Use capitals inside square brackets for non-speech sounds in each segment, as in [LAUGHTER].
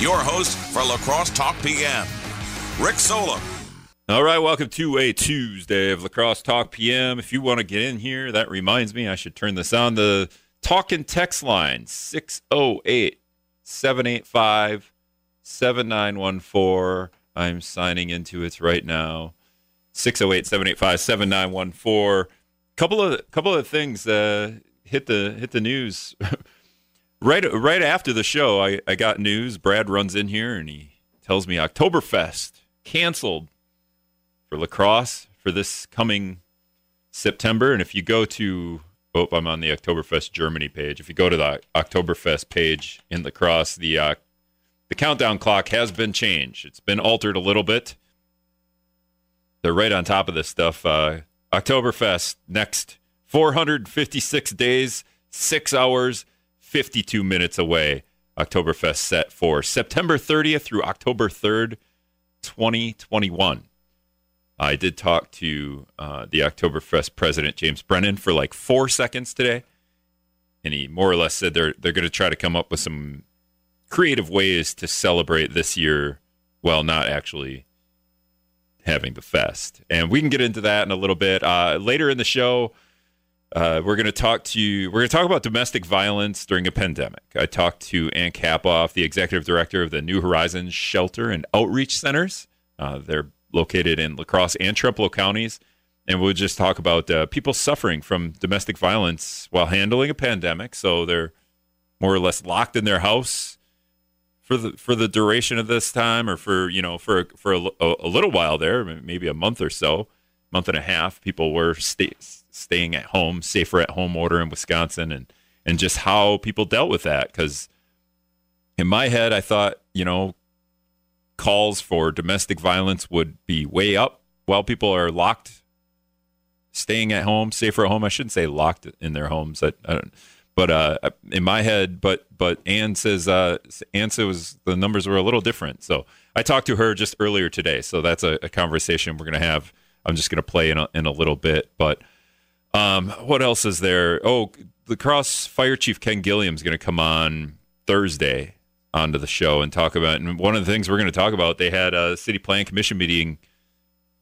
your host for La Crosse Talk PM, Rick Solem. All right, welcome to a Tuesday of La Crosse Talk PM. If you want to get in here, that reminds me, I should turn this on. The talk and text line 608 785 7914. I'm signing into it right now. 608 785 7914. Couple of couple of things uh, hit the hit the news [LAUGHS] right right after the show. I, I got news. Brad runs in here and he tells me Oktoberfest canceled for La Crosse for this coming September. And if you go to oh, I'm on the Oktoberfest Germany page. If you go to the Oktoberfest page in La Crosse, the uh, the countdown clock has been changed. It's been altered a little bit. They're right on top of this stuff. Uh, Oktoberfest next 456 days, six hours, 52 minutes away. Oktoberfest set for September 30th through October 3rd, 2021. I did talk to uh, the Oktoberfest president, James Brennan, for like four seconds today. And he more or less said they're, they're going to try to come up with some creative ways to celebrate this year while not actually having the fest. And we can get into that in a little bit. Uh, later in the show, uh, we're going to talk to you. We're going to talk about domestic violence during a pandemic. I talked to Ann Kappauff, the executive director of the New Horizons Shelter and Outreach Centers. Uh, they're located in La Crosse and Trempealeau counties. And we'll just talk about uh, people suffering from domestic violence while handling a pandemic. So they're more or less locked in their house for the for the duration of this time, or for you know for for a, a little while there, maybe a month or so, month and a half. People were staying at home, safer at home order in Wisconsin, and and just how people dealt with that. Because in my head, I thought you know calls for domestic violence would be way up while people are locked, staying at home, safer at home. I shouldn't say locked in their homes. I, I don't, but uh, in my head, but but Ann says uh, Ann says the numbers were a little different. So I talked to her just earlier today. So that's a, a conversation we're gonna have. I'm just gonna play in a, in a little bit. But um, what else is there? Oh, La Crosse Fire Chief Ken Gilliam is gonna come on Thursday onto the show and talk about. And one of the things we're going to talk about, they had a city plan commission meeting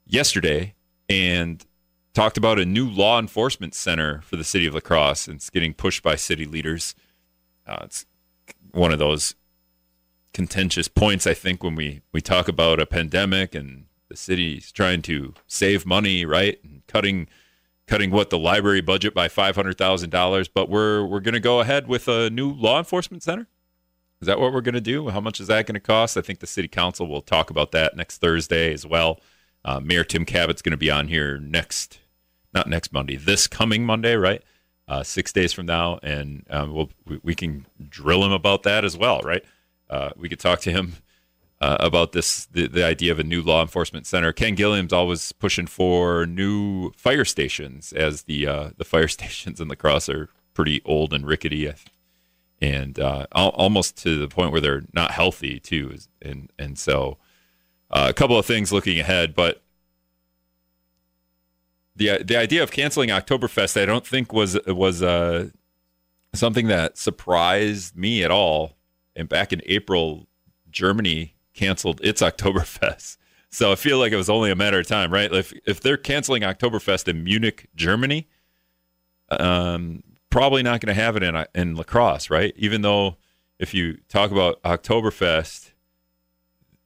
yesterday and talked about a new law enforcement center for the city of La Crosse. And it's getting pushed by city leaders. Uh, it's one of those contentious points, I think, when we, we talk about a pandemic and the city's trying to save money, right? And cutting cutting what the library budget by five hundred thousand dollars. But we're we're going to go ahead with a new law enforcement center. Is that what we're going to do? How much is that going to cost? I think the city council will talk about that next Thursday as well. Uh, Mayor Tim Kabat's going to be on here next, not next Monday, this coming Monday, right? Uh, six days from now, and um, we'll, we, we, can drill him about that as well, right? Uh, we could talk to him uh, about this, the, the idea of a new law enforcement center. Ken Gilliam's always pushing for new fire stations, as the uh, the fire [LAUGHS] stations in La Crosse are pretty old and rickety. And uh, almost to the point where they're not healthy too. And and so uh, a couple of things looking ahead, but the the idea of canceling Oktoberfest, I don't think was was uh, something that surprised me at all. And back in April, Germany canceled its Oktoberfest. [LAUGHS] So I feel like it was only a matter of time, right? If if they're canceling Oktoberfest in Munich, Germany, um, probably not going to have it in in La Crosse, right? Even though if you talk about Oktoberfest,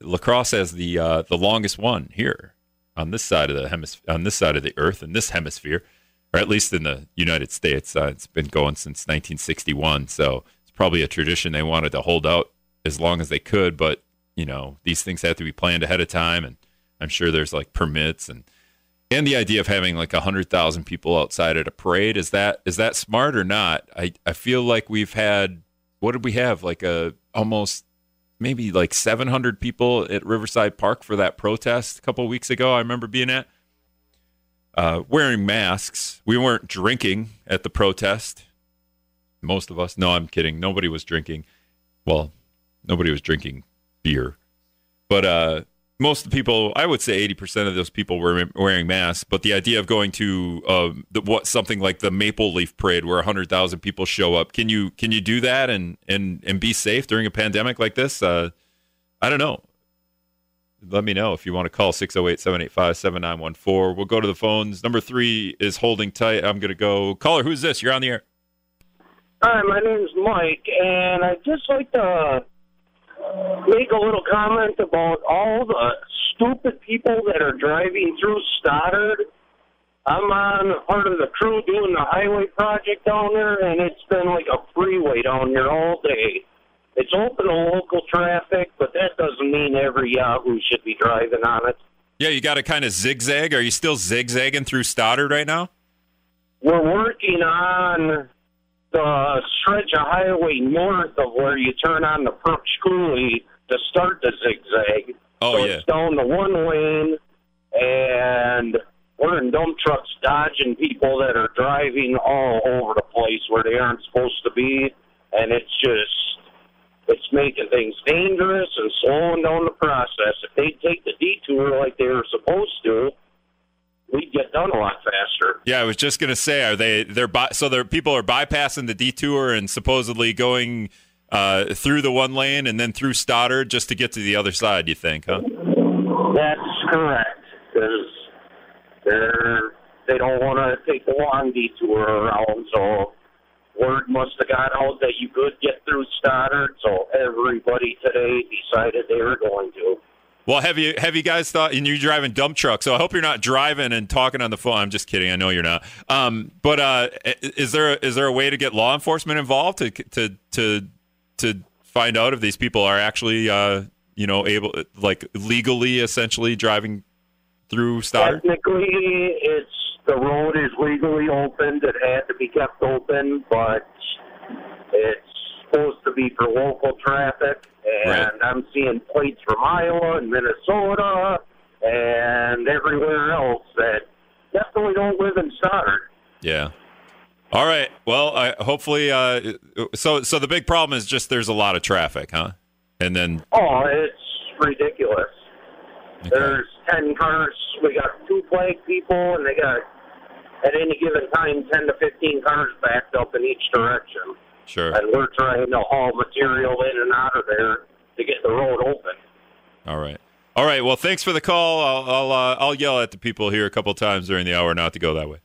La Crosse has the uh, the longest one here on this side of the hemis- on this side of the earth in this hemisphere, or at least in the United States. Uh, it's been going since 1961, so it's probably a tradition they wanted to hold out as long as they could. But you know, these things have to be planned ahead of time, and I'm sure there's like permits and and the idea of having like a hundred thousand people outside at a parade is that is that smart or not? I I feel like we've had what did we have like a almost maybe like seven hundred people at Riverside Park for that protest a couple weeks ago. I remember being at uh, wearing masks. We weren't drinking at the protest. Most of us. No, I'm kidding. Nobody was drinking. Well, nobody was drinking beer, but uh, most of the people, I would say 80% of those people were wearing masks. But the idea of going to uh, the, what something like the Maple Leaf Parade, where 100,000 people show up, can you can you do that and and and be safe during a pandemic like this? Uh, I don't know. Let me know if you want to call 608 785 7914. We'll go to the phones. Number three is holding tight. I'm going to go. Caller, who's this? You're on the air. Hi, my name is Mike, and I'd just like to make a little comment about all the stupid people that are driving through Stoddard. I'm on part of the crew doing the highway project down there, and it's been like a freeway down here all day. It's open to local traffic, but that doesn't mean every Yahoo should be driving on it. Yeah, you got to kind of zigzag. Are you still zigzagging through Stoddard right now? We're working on the stretch of highway north of where you turn on the Perch Coulee to start the zigzag. Oh, so yeah. it's down the one lane, and we're in dump trucks dodging people that are driving all over the place where they aren't supposed to be, and it's just it's making things dangerous and slowing down the process. If they take the detour like they were supposed to, we'd get done a lot faster. Yeah, I was just gonna say, are they? They're by, so there people are bypassing the detour and supposedly going uh, through the one lane and then through Stoddard just to get to the other side. You think, huh? That's correct, because they're they don't want to take the long detour around. So word must have got out that you could get through Stoddard. So everybody today decided they were going to. Well, have you have you guys thought? And you're driving dump truck, so I hope you're not driving and talking on the phone. I'm just kidding. I know you're not. Um, but uh, is there is there a way to get law enforcement involved to to to to find out if these people are actually uh, you know able like legally essentially driving through Stoddard? Technically, it's the road is legally opened. It had to be kept open, but it's supposed to be for local traffic. And Right. I'm seeing plates from Iowa and Minnesota and everywhere else that definitely don't live in Stoddard. Yeah. All right. Well, I, hopefully, uh, so so the big problem is just there's a lot of traffic, huh? And then Oh, it's ridiculous. okay. There's 10 cars. We got two flag people, and they got, at any given time, 10 to 15 cars backed up in each direction. Sure. And we're trying to haul material in and out of there to get the road open. All right. All right. Well, thanks for the call. I'll I'll, uh, I'll yell at the people here a couple times during the hour not to go that way.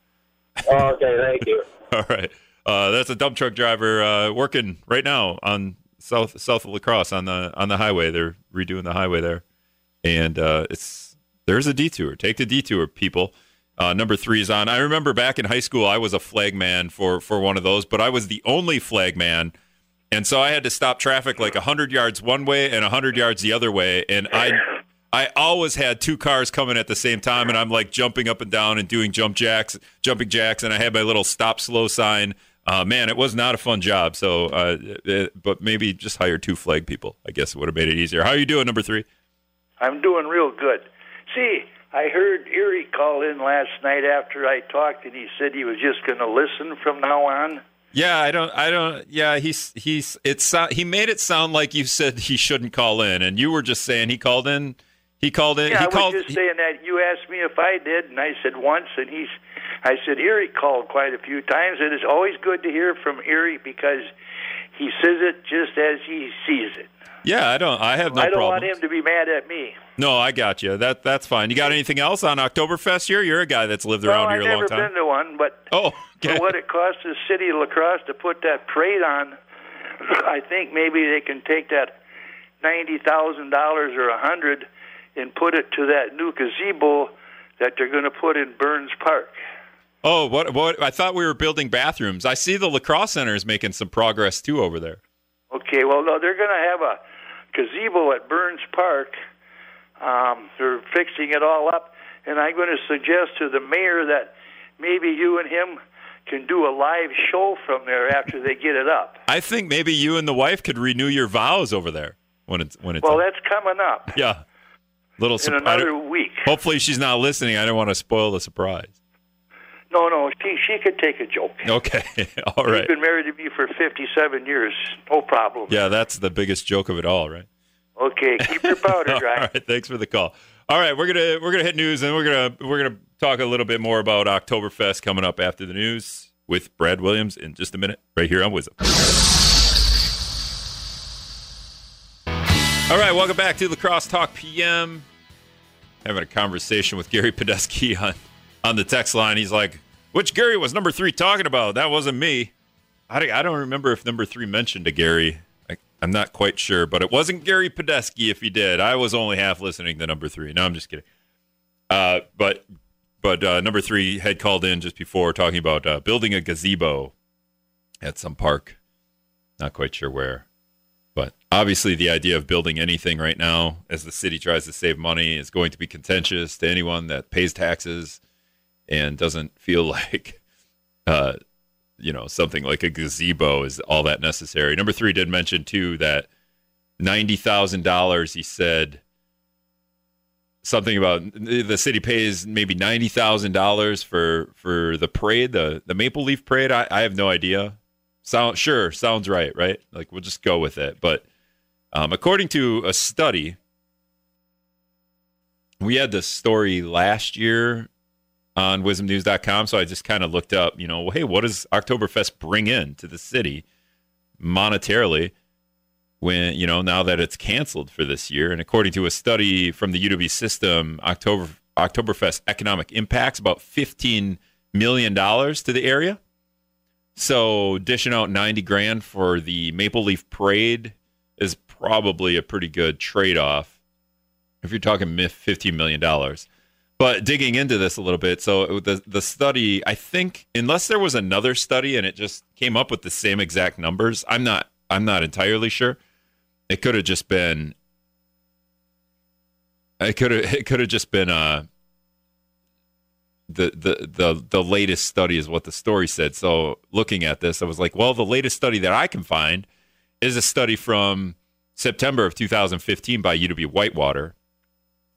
Okay, thank you. [LAUGHS] All right. Uh, that's a dump truck driver uh, working right now on south south of La Crosse on the on the highway. They're redoing the highway there, and uh, it's there's a detour. Take the detour, people. Uh, number three is on. I remember back in high school, I was a flag man for for one of those, but I was the only flag man, and so I had to stop traffic like hundred yards one way and hundred yards the other way, and I. I always had two cars coming at the same time, and I'm like jumping up and down and doing jump jacks, jumping jacks, and I had my little stop slow sign. Uh, man, it was not a fun job. So, uh, it, but maybe just hire two flag people. I guess it would have made it easier. How are you doing, number three? I'm doing real good. See, I heard Erie call in last night after I talked, and he said he was just going to listen from now on. Yeah, I don't, I don't. Yeah, he's he's it's he made it sound like you said he shouldn't call in, and you were just saying he called in. He called in. Yeah, he I was just saying that you asked me if I did, and I said once, and he's. I said Erie called quite a few times, and it's always good to hear from Erie because he says it just as he sees it. Yeah, I don't. I have no I don't problem. want him to be mad at me. No, I got you. That that's fine. You got anything else on Oktoberfest here? You're a guy that's lived Well, around I've here a long time. I've never been to one, but Oh, okay. for what it cost the city of La Crosse to put that parade on, [CLEARS THROAT] I think maybe they can take that ninety thousand dollars or a hundred and put it to that new gazebo that they're going to put in Burns Park. Oh, what? What? I thought we were building bathrooms. I see the La Crosse center is making some progress too over there. Okay, well, no, they're going to have a gazebo at Burns Park. Um, they're fixing it all up, and I'm going to suggest to the mayor that maybe you and him can do a live show from there after they get it up. I think maybe you and the wife could renew your vows over there when it's when it's Well, up. that's coming up yeah. Little in surprise. another week. Hopefully she's not listening. I don't want to spoil the surprise. No, no, she she could take a joke. Okay. [LAUGHS] all right. She's been married to me for 57 years. No problem. Yeah, that's the biggest joke of it all, right? Okay, keep your powder [LAUGHS] dry. all right, thanks for the call. All right, we're gonna we're gonna hit news and we're gonna we're gonna talk a little bit more about Oktoberfest coming up after the news with Brad Williams in just a minute, right here on WIZM. All right, welcome back to La Crosse Talk PM. Having a conversation with Gary Podesky [LAUGHS] on, on the text line. He's like, which Gary was number three talking about? That wasn't me. I, I don't remember if number three mentioned a Gary. I, I'm not quite sure, but it wasn't Gary Podesky if he did. I was only half listening to number three. No, I'm just kidding. Uh, but but uh, number three had called in just before talking about uh, building a gazebo at some park. Not quite sure where. But obviously, the idea of building anything right now, as the city tries to save money, is going to be contentious to anyone that pays taxes and doesn't feel [LAUGHS] like, uh, you know, something like a gazebo is all that necessary. Number three did mention too that ninety thousand dollars. He said something about the city pays maybe ninety thousand dollars for for the parade, the the Maple Leaf Parade. I, I have no idea. Sound sure sounds right, right? Like we'll just go with it. But um, according to a study, we had this story last year on wizmnews.com. So I just kind of looked up, you know, well, hey, what does Oktoberfest bring in to the city monetarily? When you know now that it's canceled for this year, and according to a study from the UW system, October Oktoberfest economic impacts about fifteen million dollars to the area. So dishing out 90 grand for the Maple Leaf Parade is probably a pretty good trade off if you're talking $15 million. But digging into this a little bit, so the, the study, I think, unless there was another study and it just came up with the same exact numbers, I'm not, I'm not entirely sure. It could have just been, it could have, [LAUGHS] it could have just been, uh, the, the the the latest study is what the story said. So looking at this, I was like, well, the latest study that I can find is a study from September of 2015 by UW Whitewater,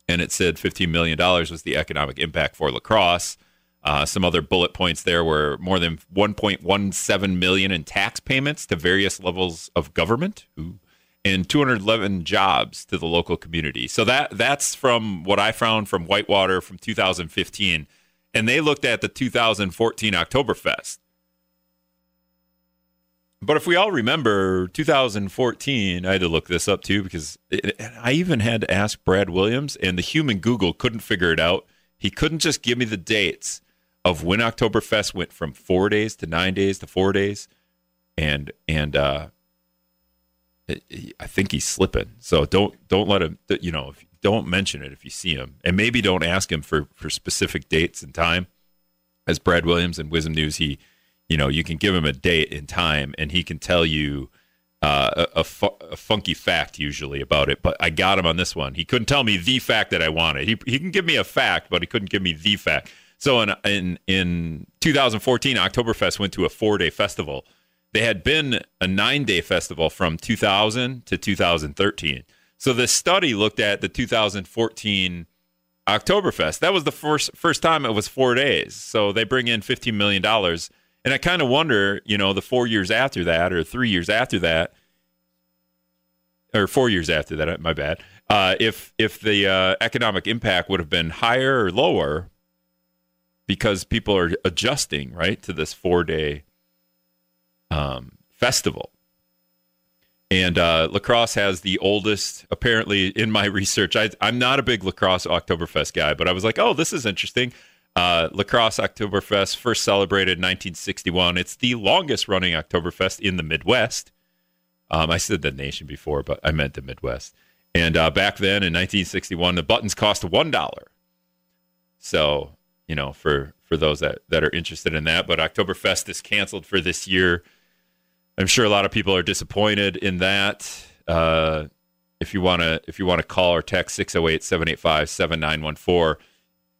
and it said 15 million dollars was the economic impact for La Crosse. Uh, some other bullet points there were more than 1.17 million in tax payments to various levels of government. Ooh and 211 jobs to the local community. So that that's from what I found from Whitewater from 2015 and they looked at the 2014 Oktoberfest. But if we all remember 2014, I had to look this up too because it, I even had to ask Brad Williams, and the human Google couldn't figure it out. He couldn't just give me the dates of when Oktoberfest went from four days to nine days to four days, and and uh, I think he's slipping. So don't don't let him. You know, don't mention it if you see him, and maybe don't ask him for for specific dates and time. As Brad Williams and WIZM News, he, you know, you can give him a date and time, and he can tell you uh, a, a, fu- a, funky fact usually about it. But I got him on this one. He couldn't tell me the fact that I wanted. He he can give me a fact, but he couldn't give me the fact. So in in in 2014, Oktoberfest went to a four day festival. They had been a nine day festival from 2000 to 2013. So the study looked at the 2014 Oktoberfest. That was the first first time it was four days. So they bring in 15 million dollars, and I kind of wonder, you know, the four years after that, or three years after that, or four years after that. My bad. Uh, if if the uh, economic impact would have been higher or lower, because people are adjusting right to this four day um, festival. And uh, La Crosse has the oldest, apparently, in my [LAUGHS] research. I, am not a big La Crosse Oktoberfest guy, but I was like, oh, this is interesting. Uh, La Crosse Oktoberfest first celebrated in 1961. It's the longest running Oktoberfest in the Midwest. Um, I said the nation before, but I meant the Midwest. And uh, back then in 1961, the buttons cost one dollar. So you know, for for those that that are interested in that, but Oktoberfest is canceled for this year. I'm sure a lot of people are disappointed in that. Uh, if you want to if you want to call or text 608-785-7914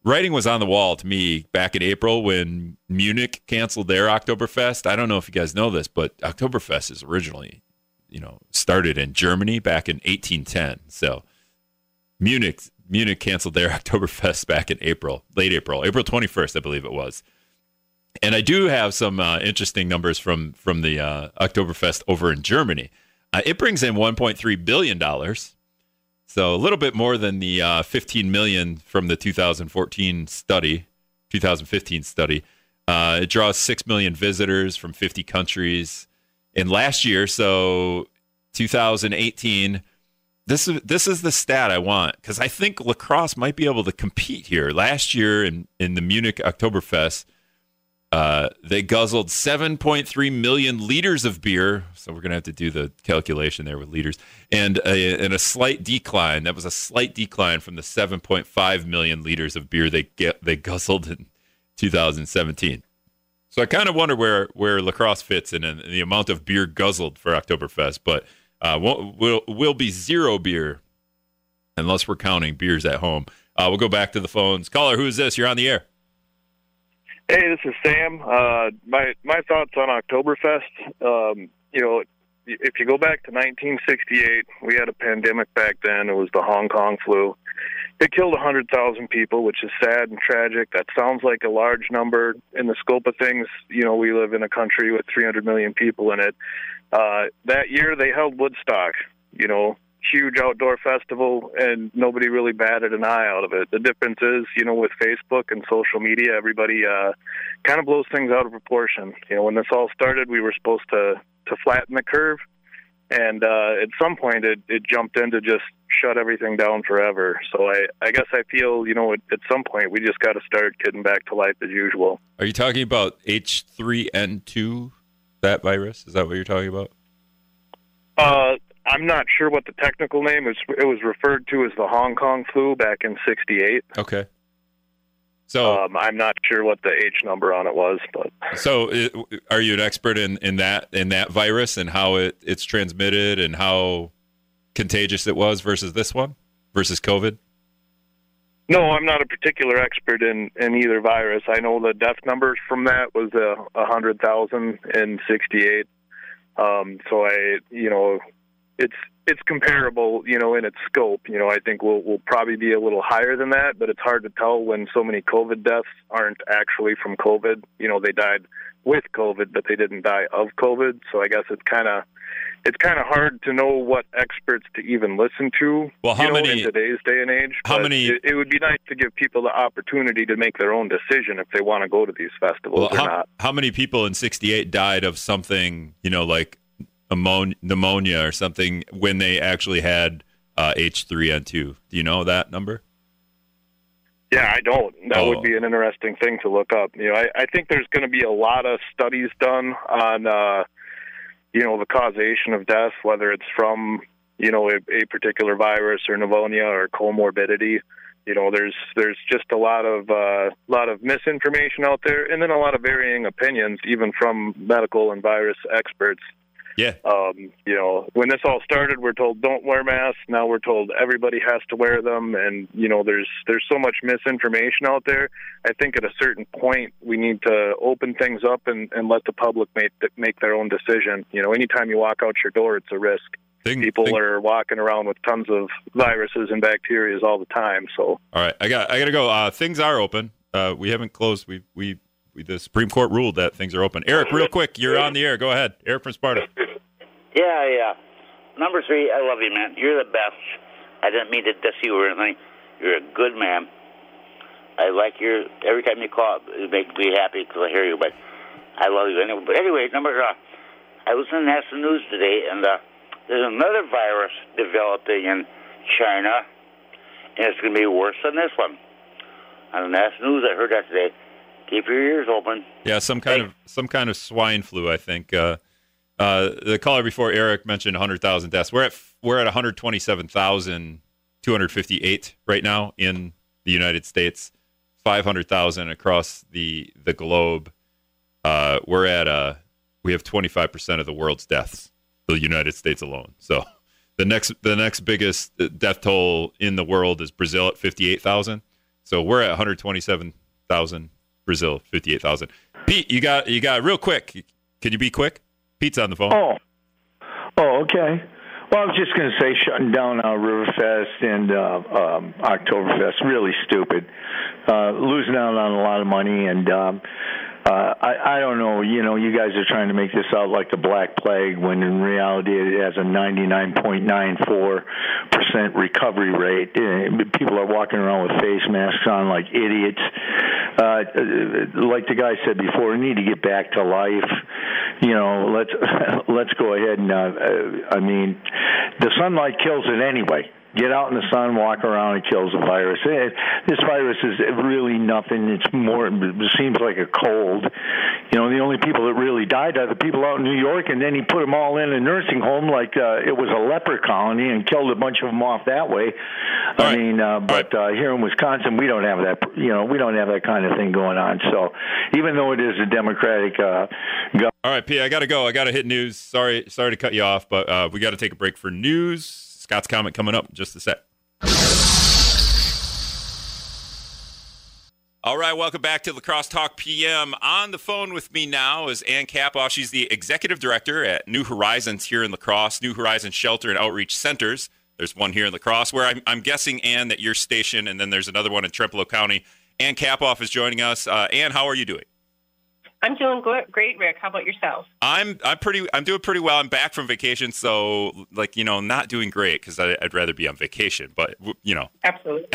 writing was on the wall to me back in april when munich canceled their oktoberfest. I don't know if you guys know this but oktoberfest is originally you know started in germany back in 1810 so munich munich canceled their [LAUGHS] oktoberfest back in april late april april 21st i believe it was. And I do have some uh, interesting numbers from from the uh, Oktoberfest over in Germany. Uh, it brings in 1.3 billion dollars, so a little bit more than the uh, 15 million from the 2014 study, 2015 study. Uh, it draws six million visitors from 50 countries. And last year, so 2018, this is this is the stat I want because I think La Crosse might be able to compete here. Last year in in the Munich Oktoberfest, uh, they guzzled 7.3 million liters of beer. So we're gonna have to do the calculation there with liters, and a, and a slight decline. That was a slight decline from the 7.5 million liters of beer they get they guzzled in 2017. So I kind of wonder where where La Crosse fits in, in the amount of beer guzzled for Oktoberfest, but uh, will will will be zero beer unless we're counting beers at home. Uh, we'll go back to the phones. Caller, who's this? You're on the air. Hey, this is Sam. Uh, my my thoughts on Oktoberfest. Um, you know, if you go back to 1968, we had a pandemic back then. It was the Hong Kong flu. It killed 100,000 people, which is sad and tragic. That sounds like a large number in the scope of things. You know, we live in a country with 300 million people in it. Uh, that year, they held Woodstock. You know, huge outdoor festival and nobody really batted an eye out of it. The difference is, you know, with Facebook and social media, everybody uh kind of blows things out of proportion. You know, when this all started, we were supposed to to flatten the curve and uh at some point it it jumped in to just shut everything down forever. So I I guess I feel, you know, at, at some point we just got to start getting back to life as usual. Are you talking about H3N2 that virus? Is that what you're talking about? Uh I'm not sure what the technical name is. It was referred to as the Hong Kong flu back in '68. Okay. So um, I'm not sure what the H number on it was, but so are you an expert in, in that in that virus and how it, it's transmitted and how contagious it was versus this one versus COVID? No, I'm not a particular expert in, in either virus. I know the death numbers from that was a uh, hundred thousand in '68. Um, so I, you know, it's it's comparable, you know, in its scope. You know, I think we'll we'll probably be a little higher than that, but it's hard to tell when so many COVID deaths aren't actually from COVID. You know, they died with COVID, but they didn't die of COVID. So I guess it's kind of it's kind of hard to know what experts to even listen to. Well, how you know, many in today's day and age? How But many- It, it would be nice to give people the opportunity to make their own decision if they want to go to these festivals Well, or how, not. how many people in 68 died of something, you know, like pneumonia or something when they actually had uh, H3N2? Do you know that number? Yeah, I don't. That Oh. would be an interesting thing to look up. You know, I, I think there's going to be a lot of studies done on, uh, you know, the causation of death, whether it's from, you know, a, a particular virus or pneumonia or comorbidity. You know, there's there's just a lot of uh, lot of misinformation out there, and then a lot of varying opinions, even from medical and virus experts. Yeah. Um, you know, when this all started, we're told don't wear masks. Now we're told everybody has to wear them, and you know, there's there's so much misinformation out there. I think at a certain point we need to open things up and, and let the public make make their own decision. You know, anytime you walk out your door, it's a risk. Thing, People are walking around with tons of viruses and bacteria all the time. So All right, I got I got to go. Uh, things are open. Uh, we haven't closed. We, we the Supreme Court ruled that things are open. Eric, real quick, you're on the air. Go ahead, Eric from Sparta. Yeah, yeah. Number three, I love you, man. You're the best. I didn't mean to diss you or anything. You're a good man. I like your every time you call, it makes me happy because I hear you. But I love you anyway. But anyway, number uh, I was in national news today, and uh, there's another virus developing in China, and it's going to be worse than this one. On the national news, I heard that today. Keep your ears open. Yeah, some kind of some kind of swine flu. I think. Uh, uh, the caller before Eric mentioned 100,000 deaths. We're at we're at 127,258 right now in the United States. 500,000 across the the globe. Uh, we're at uh, we have 25 percent of the world's deaths. The United States alone. So the next the next biggest death toll in the world is Brazil at 58,000. So we're at 127,000. Brazil 58,000. Pete, you got you got real quick. Can you be quick? Pete's on the phone. Oh, oh, okay. Well, I was just going to say shutting down uh, Riverfest and uh, um, Oktoberfest really stupid. Uh, losing out on a lot of money, and um, uh, I, I don't know. You know, you guys are trying to make this out like the Black Plague, when in reality it has a 99.94 percent recovery rate. Uh, people are walking around with face masks on like idiots. Uh, like the guy said before, we need to get back to life. you know, let's [LAUGHS] let's go ahead and. Uh, uh, I mean, the sunlight kills it anyway get out in the sun, walk around, it kills the virus. It, this virus is really nothing. It's more. It seems like a cold. You know, the only people that really died are the people out in New York, and then he put them all in a nursing home like uh, it was a leper colony and killed a bunch of them off that way. All I right. mean, uh, but uh, here in Wisconsin, we don't have that. You know, we don't have that kind of thing going on. So, even though it is a Democratic. Uh, go- all right, P. I got to go. I got to hit news. Sorry, sorry to cut you off, but uh, we got to take a break for news. Scott's comment coming up in just a sec. All right, welcome back to La Crosse Talk PM. On the phone with me now is Ann Kappauff. She's the executive director at New Horizons here in La Crosse, New Horizons Shelter and Outreach Centers. There's one here in La Crosse, where I'm, I'm guessing, Ann, that your station, and then there's another one in Trempealeau County. Ann Kappauff is joining us. Uh, Ann, how are you doing? I'm doing great, Rick. How about yourself? I'm I'm pretty I'm doing pretty well. I'm back from vacation, so like you know, not doing great because I'd rather be on vacation. But you know, absolutely.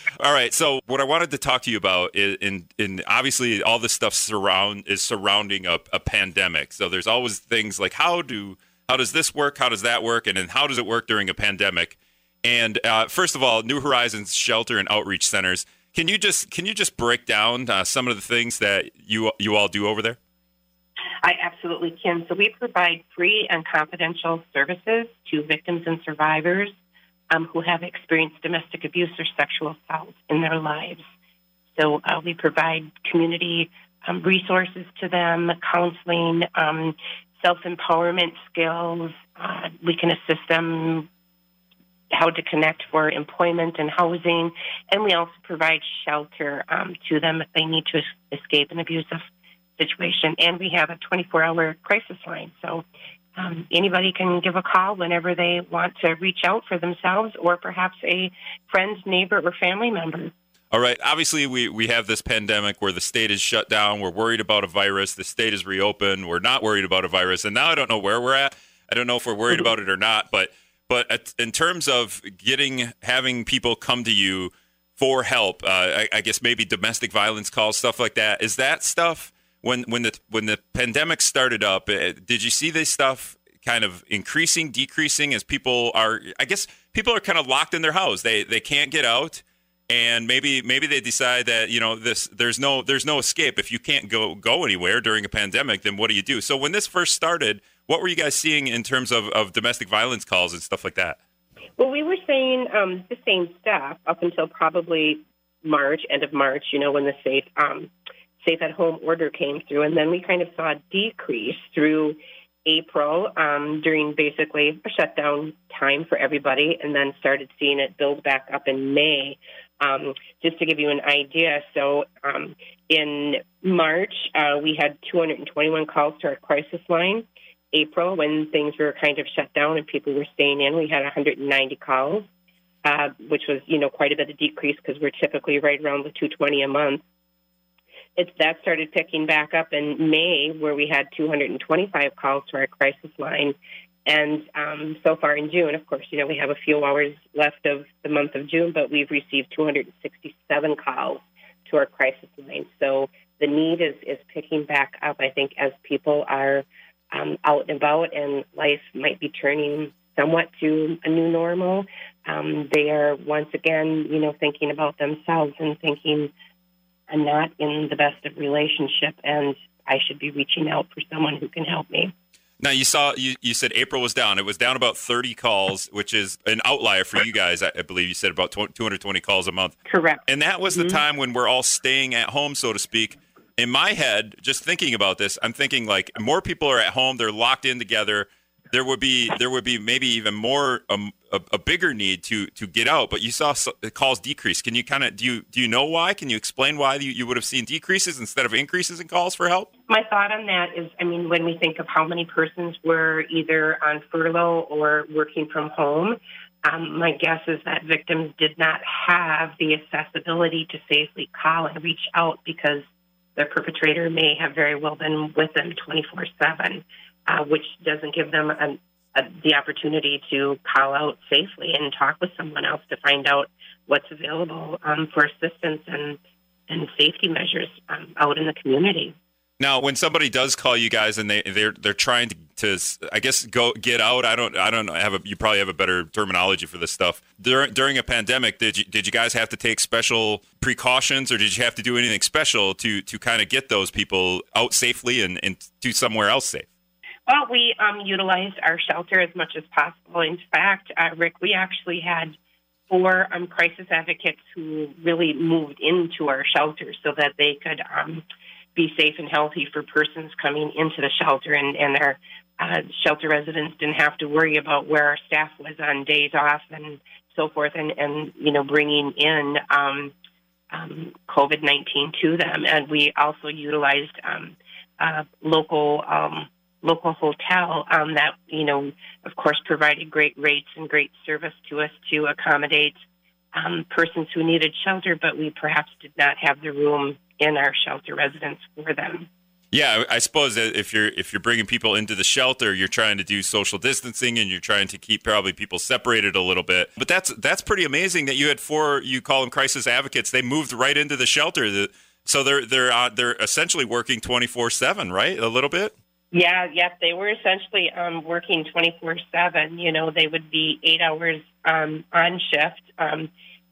[LAUGHS] all right. So what I wanted to talk to you about is, in in obviously all this stuff surround is surrounding a, a pandemic. So there's always things like how do how does this work? How does that work? And then how does it work during a pandemic? And uh, first of all, New Horizons Shelter and Outreach Centers can you just can you just break down uh, some of the things that you you all do over there? I absolutely can. So we provide free and confidential services to victims and survivors um, who have experienced domestic abuse or sexual assault in their lives. So uh, we provide community um, resources to them, counseling, um, self empowerment skills. Uh, we can assist them how to connect for employment and housing, and we also provide shelter um, to them if they need to escape an abusive situation. And we have a 24-hour crisis line, so um, anybody can give a call whenever they want to reach out for themselves or perhaps a friend, neighbor, or family member. All right. Obviously, we, we have this pandemic where the state is shut down. We're worried about a virus. The state is reopened. We're not worried about a virus. And now I don't know where we're at. I don't know if we're worried mm-hmm. about it or not. But but in terms of getting having people come to you for help, uh, I, I, guess maybe domestic violence calls, stuff like that. Is that stuff when when the when the pandemic started up? Uh, did you see this stuff kind of increasing, decreasing as people are? I guess people are kind of locked in their house. They they can't get out and maybe maybe they decide that you know this there's no there's no escape if you can't go go anywhere during a pandemic then what do you do so when this first started what were you guys seeing in terms of, of domestic violence calls and stuff like that well we were saying um, the same stuff up until probably march end of march you know when the safe um, safe at home order came through and then we kind of saw a decrease through April um, during basically a shutdown time for everybody, and then started seeing it build back up in May. Um, just to give you an idea, so um, in March, uh, we had 221 calls to our crisis line. April, when things were kind of shut down and people were staying in, we had 190 calls, uh, which was, you know, quite a bit of decrease because we're typically right around the 220 a month. It's that started picking back up in May, where we had 225 calls to our crisis line, and um, so far in June, of course, you know, we have a few hours left of the month of June, but we've received 267 calls to our crisis line. So the need is, is picking back up, I think, as people are um, out and about and life might be turning somewhat to a new normal. Um, they are once again, you know, thinking about themselves and thinking, I'm not in the best of relationship and I should be reaching out for someone who can help me. Now you saw you, you said April was down. It was down about 30 calls, which is an outlier for you guys. I, believe you said about 220 calls a month. Correct. And that was mm-hmm. the time when we're all staying at home, so to speak. In my head, just thinking about this, I'm thinking like more people are at home. They're locked in together there would be there would be maybe even more um, a, a, bigger need to to get out. But you saw calls decrease. Can you kind of do you do you know why? Can you explain why you, you would have seen decreases instead of increases in calls for help? My thought on that is, I mean, when we think of how many persons were either on furlough or working from home. Um, my guess is that victims did not have the accessibility to safely call and reach out because their perpetrator may have very well been with them 24 7 uh, which doesn't give them a, the opportunity to call out safely and talk with someone else to find out what's available um, for assistance and, and safety measures um, out in the community. Now, when somebody does call you guys and they they're they're trying to, to I guess go get out. I don't I don't know, have a you probably have a better terminology for this stuff. During during a pandemic, did you did you guys have to take special precautions or did you have to do anything special to to kind of get those people out safely and, and to somewhere else safe? Well, we um, utilized our shelter as much as possible. In fact, uh, Rick, we actually had four um, crisis advocates who really moved into our shelter so that they could um, be safe and healthy for persons coming into the shelter, and, and our uh, shelter residents didn't have to worry about where our staff was on days off and so forth, and, and you know, bringing in um, um, COVID 19 to them. And we also utilized um, uh, local. Um, local hotel um, that you know of course provided great rates and great service to us to accommodate um, persons who needed shelter but we perhaps did not have the room in our shelter residence for them. Yeah, I suppose that if you're if you're bringing people into the shelter, you're trying to do social distancing and you're trying to keep probably people separated a little bit. But that's that's pretty amazing that you had four you call them crisis advocates. They moved right into the shelter. So they're they're uh, they're essentially working 24/7, right? A little bit? Yeah, yep. They were essentially um, working 24/7. You know, they would be 8 hours um, on shift, um,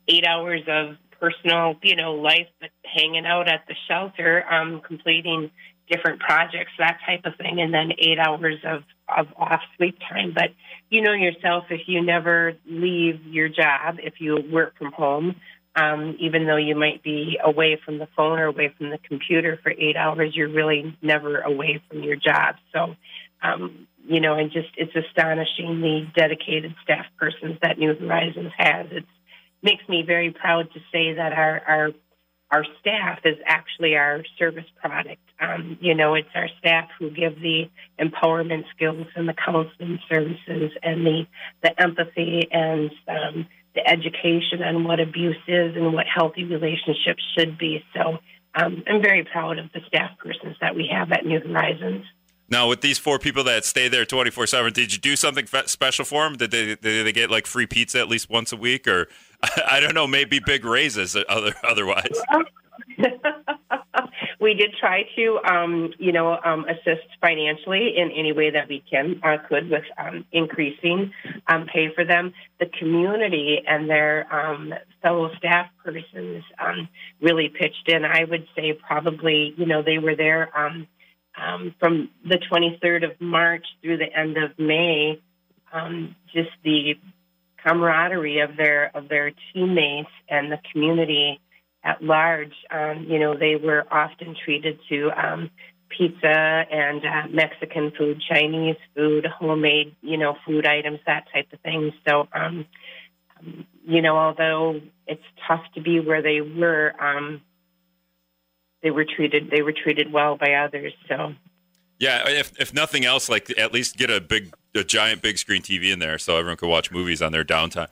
8 hours of personal, you know, life, but hanging out at the shelter, um, completing different projects, that type of thing, and then eight hours of, of off sleep time. But you know yourself, if you never leave your job, if you work from home, um, even though you might be away from the phone or away from the computer for eight hours, you're really never away from your job. So, um, you know, and just it's astonishing the dedicated staff persons that New Horizons has. It makes me very proud to say that our our our staff is actually our service product. Um, you know, it's our staff who give the empowerment skills and the counseling services and the the empathy and um, the education on what abuse is and what healthy relationships should be. So um, I'm very proud of the staff persons that we have at New Horizons. Now, with these four people that stay there 24 7, did you do something special for them? Did they, did they get like free pizza at least once a week? Or [LAUGHS] I don't know, maybe big raises other, otherwise? [LAUGHS] we did try to, um, you know, um, assist financially in any way that we can uh, could with um, increasing um, pay for them. The community and their um, fellow staff persons um, really pitched in. I would say probably, you know, they were there um, from the 23rd of March through the end of May, um, just the camaraderie of their of their teammates and the community at large. Um, you know, they were often treated to um, pizza and uh, Mexican food, Chinese food, homemade, you know, food items, that type of thing. So, um, you know, although it's tough to be where they were, um, they were treated they were treated well by others. So yeah, if if nothing else, like at least get a big a giant big screen TV in there so everyone can watch movies on their downtime.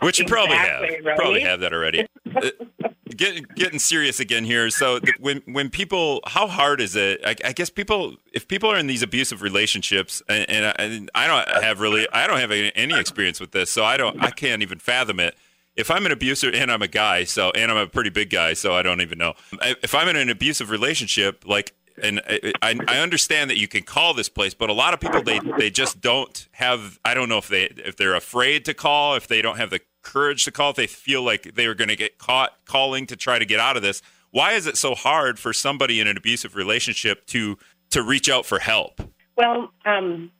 Which you probably have right? probably have that already. [LAUGHS] Get, getting serious again here. So when when people, how hard is it? I, I, guess people, if people are in these abusive relationships, and, and, I, and I don't have really, I don't have any experience with this, so I don't, I can't even fathom it if I'm an abuser and I'm a guy, so and I'm a pretty big guy, so I don't even know. If I'm in an abusive relationship, like and I, I understand that you can call this place, but a lot of people they they just don't have. I don't know if they if they're afraid to call, if they don't have the courage to call, if they feel like they are going to get caught calling to try to get out of this. Why is it so hard for somebody in an abusive relationship to to reach out for help? Well, um,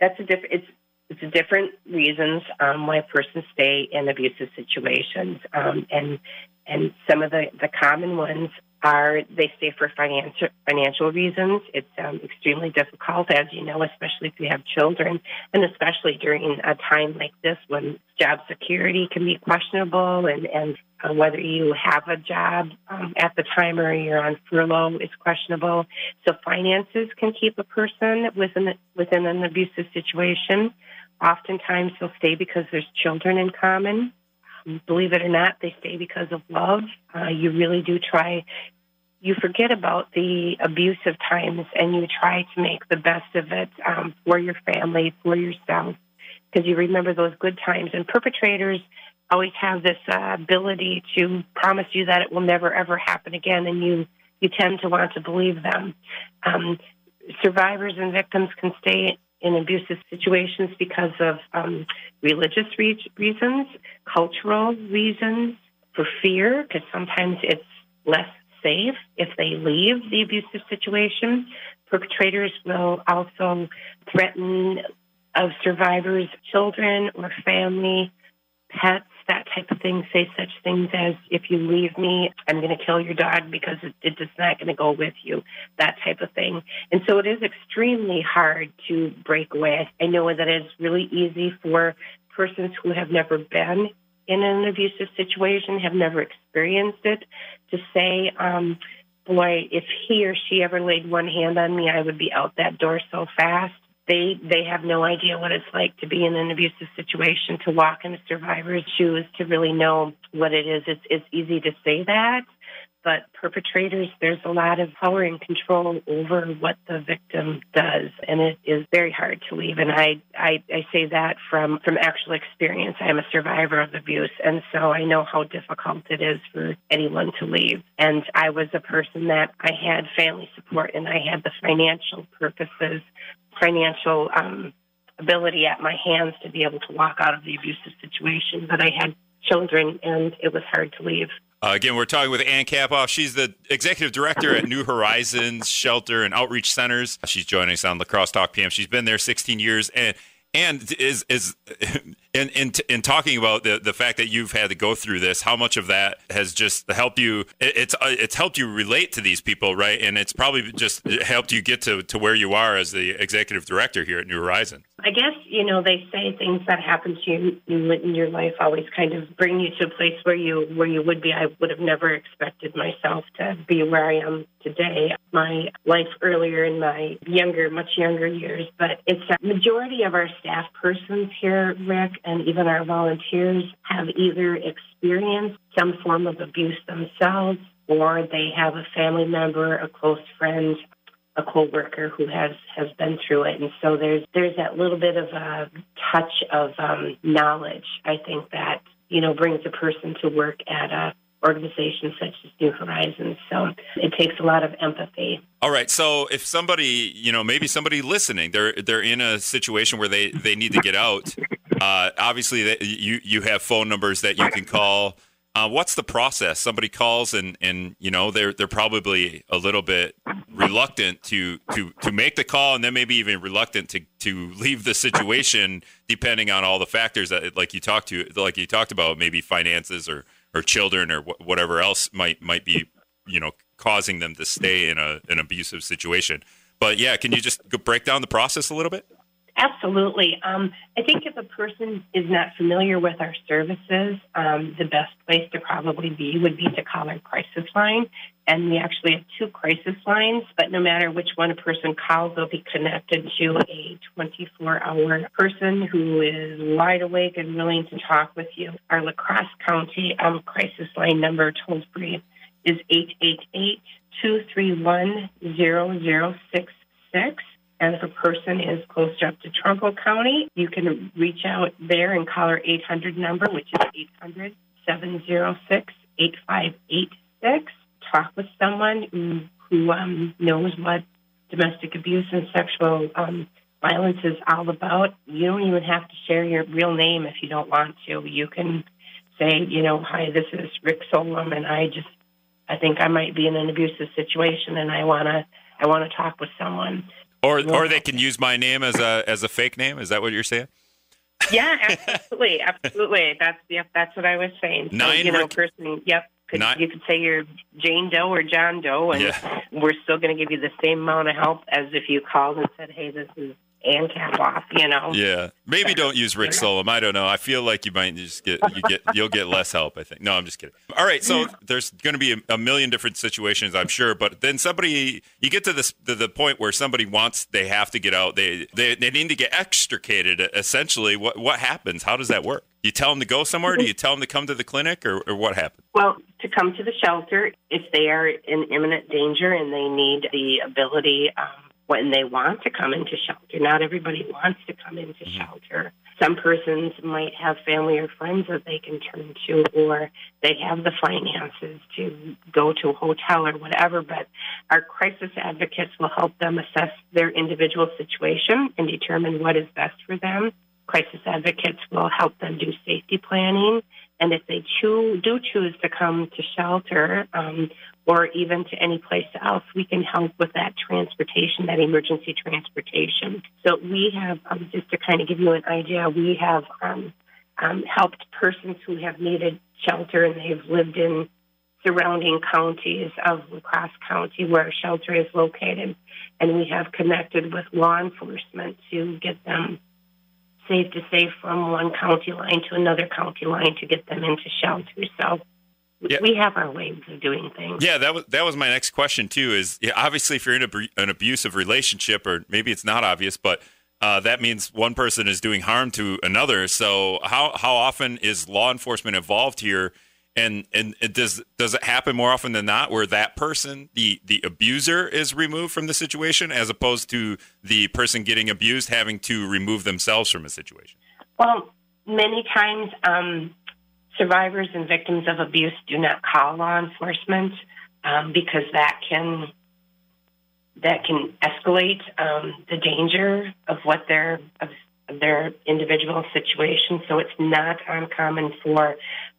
that's a different. It's it's different reasons um, why persons stay in abusive situations, um, and and some of the, the common ones are they stay for financial financial reasons. It's um, extremely difficult, as you know, especially if you have children, and especially during a time like this when job security can be questionable, and and uh, whether you have a job um, at the time or you're on furlough is questionable. So finances can keep a person within within an abusive situation. Oftentimes they'll stay because there's children in common. Believe it or not, they stay because of love. Uh, you really do try. You forget about the abusive times and you try to make the best of it um, for your family, for yourself, because you remember those good times. And perpetrators always have this uh, ability to promise you that it will never ever happen again, and you you tend to want to believe them. Um, survivors and victims can stay in abusive situations because of um, religious re- reasons, cultural reasons, for fear, because sometimes it's less safe if they leave the abusive situation. Perpetrators will also threaten of survivors' children or family, pets, that type of thing. Say such things as, if you leave me, I'm going to kill your dog because it, it's not going to go with you, that type of thing. And so it is extremely hard to break away. I know that it's really easy for persons who have never been in an abusive situation, have never experienced it, to say, um, boy, if he or she ever laid one hand on me, I would be out that door so fast. They they have no idea what it's like to be in an abusive situation, to walk in a survivor's shoes, to really know what it is. It's it's easy to say that, but perpetrators, there's a lot of power and control over what the victim does, and it is very hard to leave. And I, I, I say that from, from actual experience. I'm a survivor of abuse, and so I know how difficult it is for anyone to leave. And I was a person that I had family support, and I had the financial purposes, financial um, ability at my hands to be able to walk out of the abusive situation, but I had children, and it was hard to leave. Uh, again, we're talking with Ann Kappauff. She's the executive director at New Horizons Shelter and Outreach Centers. She's joining us on La Crosse Talk PM. She's been there 16 years, and and is is [LAUGHS] in in in talking about the the fact that you've had to go through this, how much of that has just helped you? It's uh, it's helped you relate to these people, right? And it's probably just helped you get to to where you are as the executive director here at New Horizon. I guess you know they say things that happen to you in your life always kind of bring you to a place where you where you would be. I would have never expected myself to be where I am today. My life earlier in my younger, much younger years, but it's a majority of our staff persons here, Rick, and even our volunteers have either experienced some form of abuse themselves or they have a family member, a close friend, a coworker who has has been through it, and so there's there's that little bit of a touch of um, knowledge. I think that you know brings a person to work at a organization such as New Horizons. So it takes a lot of empathy. All right. So if somebody, you know, maybe somebody listening, they're they're in a situation where they they need to get out. Uh, obviously, that you you have phone numbers that you can call. Uh, what's the process? Somebody calls and and you know they're they're probably a little bit reluctant to to to make the call, and then maybe even reluctant to to leave the situation, depending on all the factors that like you talked to like you talked about, maybe finances or or children or wh- whatever else might might be you know causing them to stay in a an abusive situation. But yeah, can you just break down the process a little bit? Absolutely. Um, I think if a person is not familiar with our services, um, the best place to probably be would be to call our crisis line. And we actually have two crisis lines, but no matter which one a person calls, they'll be connected to a 24 hour person who is wide awake and willing to talk with you. Our La Crosse County um, crisis line number toll free is 888 231 0066. And if a person is closer up to Trempealeau County, you can reach out there and call our 800 number, which is 800 706 8586. Talk with someone who, who um, knows what domestic abuse and sexual um, violence is all about. You don't even have to share your real name if you don't want to. You can say, you know, hi, this is Rick Solem, and I just, I think I might be in an abusive situation, and I wanna, I wanna talk with someone. Or or they can use my name as a as a fake name. Is that what you're saying? Yeah, [LAUGHS] absolutely, absolutely. That's yep. That's what I was saying. So, Nine you know, Rick- person. Yep. Could, Nine- you could say you're Jane Doe or John Doe, and Yeah. we're still going to give you the same amount of help as if you called and said, "Hey, this is Ann Kappauff." You know. Yeah, maybe don't use Rick Solem. I don't know. I feel like you might just get you get you'll get less help. I think. No, I'm just kidding. All right, so there's going to be a, a million different situations, I'm sure. But then somebody you get to this to the point where somebody wants they have to get out. They they, they need to get extricated. Essentially, what what happens? How does that work? You tell them to go somewhere? Do you tell them to come to the clinic, or, or what happens? Well, to come to the shelter if they are in imminent danger and they need the ability um, when they want to come into shelter. Not everybody wants to come into mm-hmm. shelter. some persons might have family or friends that they can turn to, or they have the finances to go to a hotel or whatever. But our crisis advocates will help them assess their individual situation and determine what is best for them. Crisis advocates will help them do safety planning. And if they choo- do choose to come to shelter, um, or even to any place else, we can help with that transportation, that emergency transportation. So we have, um, just to kind of give you an idea, we have um, um, helped persons who have needed shelter and they've lived in surrounding counties of La Crosse County where shelter is located. And we have connected with law enforcement to get them safe to say from one county line to another county line to get them into shelters. So yeah. we have our ways of doing things. Yeah, that was that was my next question too. Is yeah, obviously if you're in a, an abusive relationship, or maybe it's not obvious, but uh, that means one person is doing harm to another. So how how often is law enforcement involved here? And and it does does it happen more often than not where that person the the abuser is removed from the situation as opposed to the person getting abused having to remove themselves from a situation? Well, many times um, survivors and victims of abuse do not call law enforcement um, because that can that can escalate um, the danger of what their of, of, their individual situation. So it's not uncommon for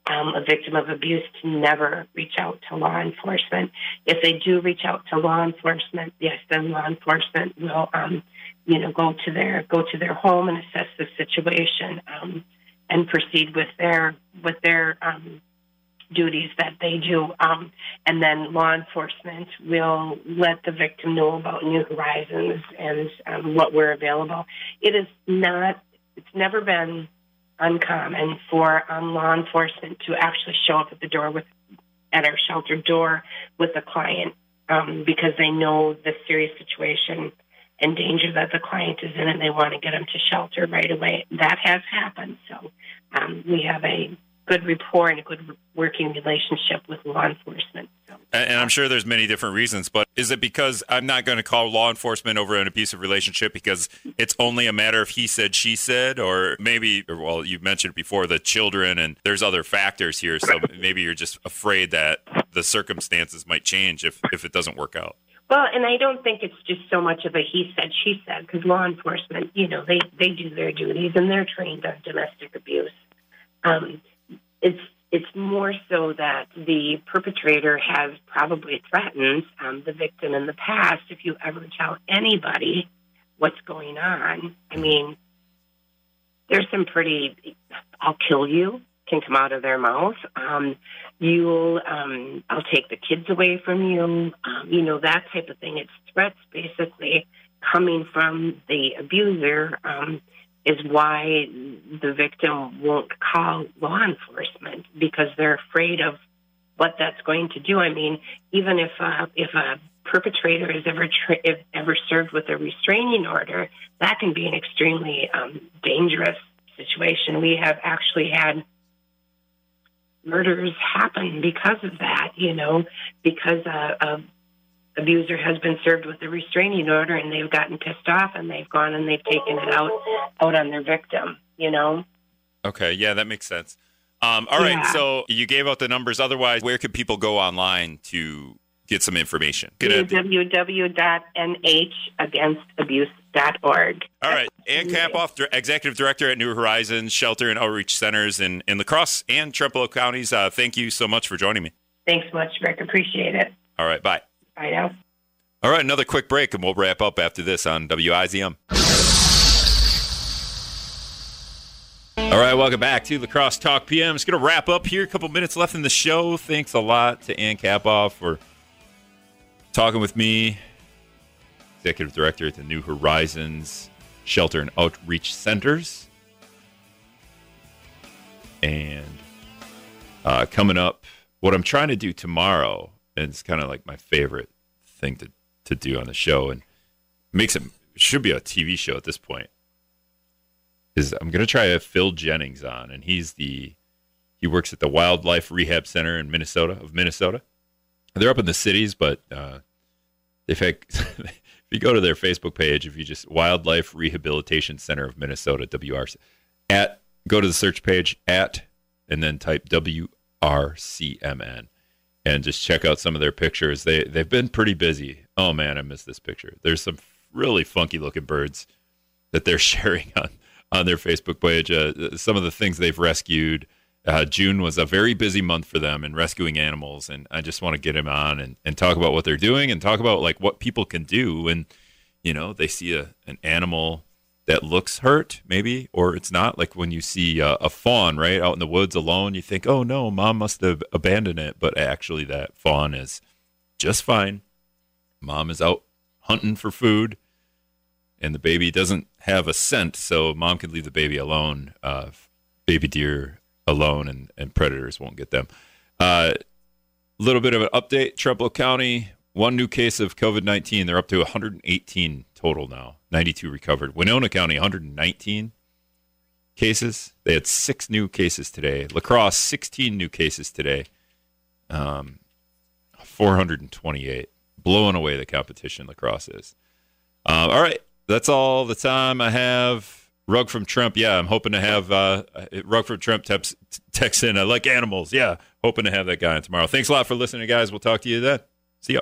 um, a victim of abuse to never reach out to law enforcement. If they do reach out to law enforcement, yes, then law enforcement will, um, you know, go to their go to their home and assess the situation. Um, and proceed with their with their um, duties that they do. Um, and then law enforcement will let the victim know about New Horizons and um, what we're available. It is not. It's never been uncommon for um, law enforcement to actually show up at the door with at our shelter door with a client um, because they know the serious situation and danger that the client is in and they want to get them to shelter right away. That has happened. So um, we have a good rapport and a good working relationship with law enforcement. So, and, and I'm sure there's many different reasons, but is it because I'm not going to call law enforcement over an abusive relationship because it's only a matter of he said, she said, or maybe, well, you mentioned before the children and there's other factors here. So maybe you're just afraid that the circumstances might change if, if it doesn't work out. Well, and I don't think it's just so much of a he said, she said, because law enforcement, you know, they, they do their duties and they're trained on domestic abuse. Um, it's it's more so that the perpetrator has probably threatened um, the victim in the past. If you ever tell anybody what's going on, I mean, there's some pretty "I'll kill you" can come out of their mouth. Um, you'll, um, I'll take the kids away from you. Um, you know that type of thing. It's threats basically coming from the abuser. Um, is why the victim won't call law enforcement because they're afraid of what that's going to do. I mean, even if uh, if a perpetrator is ever tra- if ever served with a restraining order, that can be an extremely um, dangerous situation. We have actually had murders happen because of that. You know, because uh, of abuser has been served with a restraining order and they've gotten pissed off and they've gone and they've taken it out out on their victim you know? Okay yeah that makes sense. Um, all right yeah. so you gave out the numbers. Otherwise where could people go online to get some information? Www.nhagainstabuse.org all right ann kappauff executive director at new horizons shelter and outreach centers in, in la crosse and trempealeau counties. Uh, thank you so much for joining me. Thanks much rick. Appreciate it. All right bye I know. All right, another quick break, and we'll wrap up after this on WIZM. All right, welcome back to La Crosse Talk PM. It's going to wrap up here. A couple minutes left in the show. Thanks a lot to Ann Kappauff for talking with me, Executive Director at the New Horizons Shelter and Outreach Centers. And uh, coming up, what I'm trying to do tomorrow and it's kind of like my favorite thing to to do on the show, and makes it should be a TV show at this point. Is I'm gonna try a Phil Jennings on, and he's the he works at the Wildlife Rehab Center in Minnesota of Minnesota. They're up in the cities, but uh, they've [LAUGHS] had. if you go to their Facebook page, if you just Wildlife Rehabilitation Center of Minnesota (WRC), at go to the search page at and then type WRCMN and just check out some of their pictures. They they've been pretty busy. Oh man, I missed this picture. There's some really funky looking birds that they're [LAUGHS] sharing on on their Facebook page. Uh, some of the things they've rescued. Uh, June was a very busy month for them in rescuing animals, and I just want to get him on and, and talk about what they're doing and talk about like what people can do when you know they see a an animal that looks hurt, maybe, or it's not. Like when you see a, a fawn right out in the woods alone, you think, "Oh no, mom must have abandoned it," but actually that fawn is just fine. Mom is out hunting for food, and the baby doesn't have a scent, so mom can leave the baby alone. Uh, baby deer alone, and, and predators won't get them. A uh, little bit of an update: Trempealeau County, one new case of COVID nineteen. They're up to 118 total now. 92 recovered. Winona County, 119 cases. They had six new cases today. La Crosse, 16 new cases today. Um, 428. Blowing away the competition la crosse is. Uh, all right. That's all the time I have. Rug from Trump. Yeah, I'm hoping to have uh, Rug from Trump text in. I like animals. Yeah, hoping to have that guy on tomorrow. Thanks a lot for listening, guys. We'll talk to you then. See ya.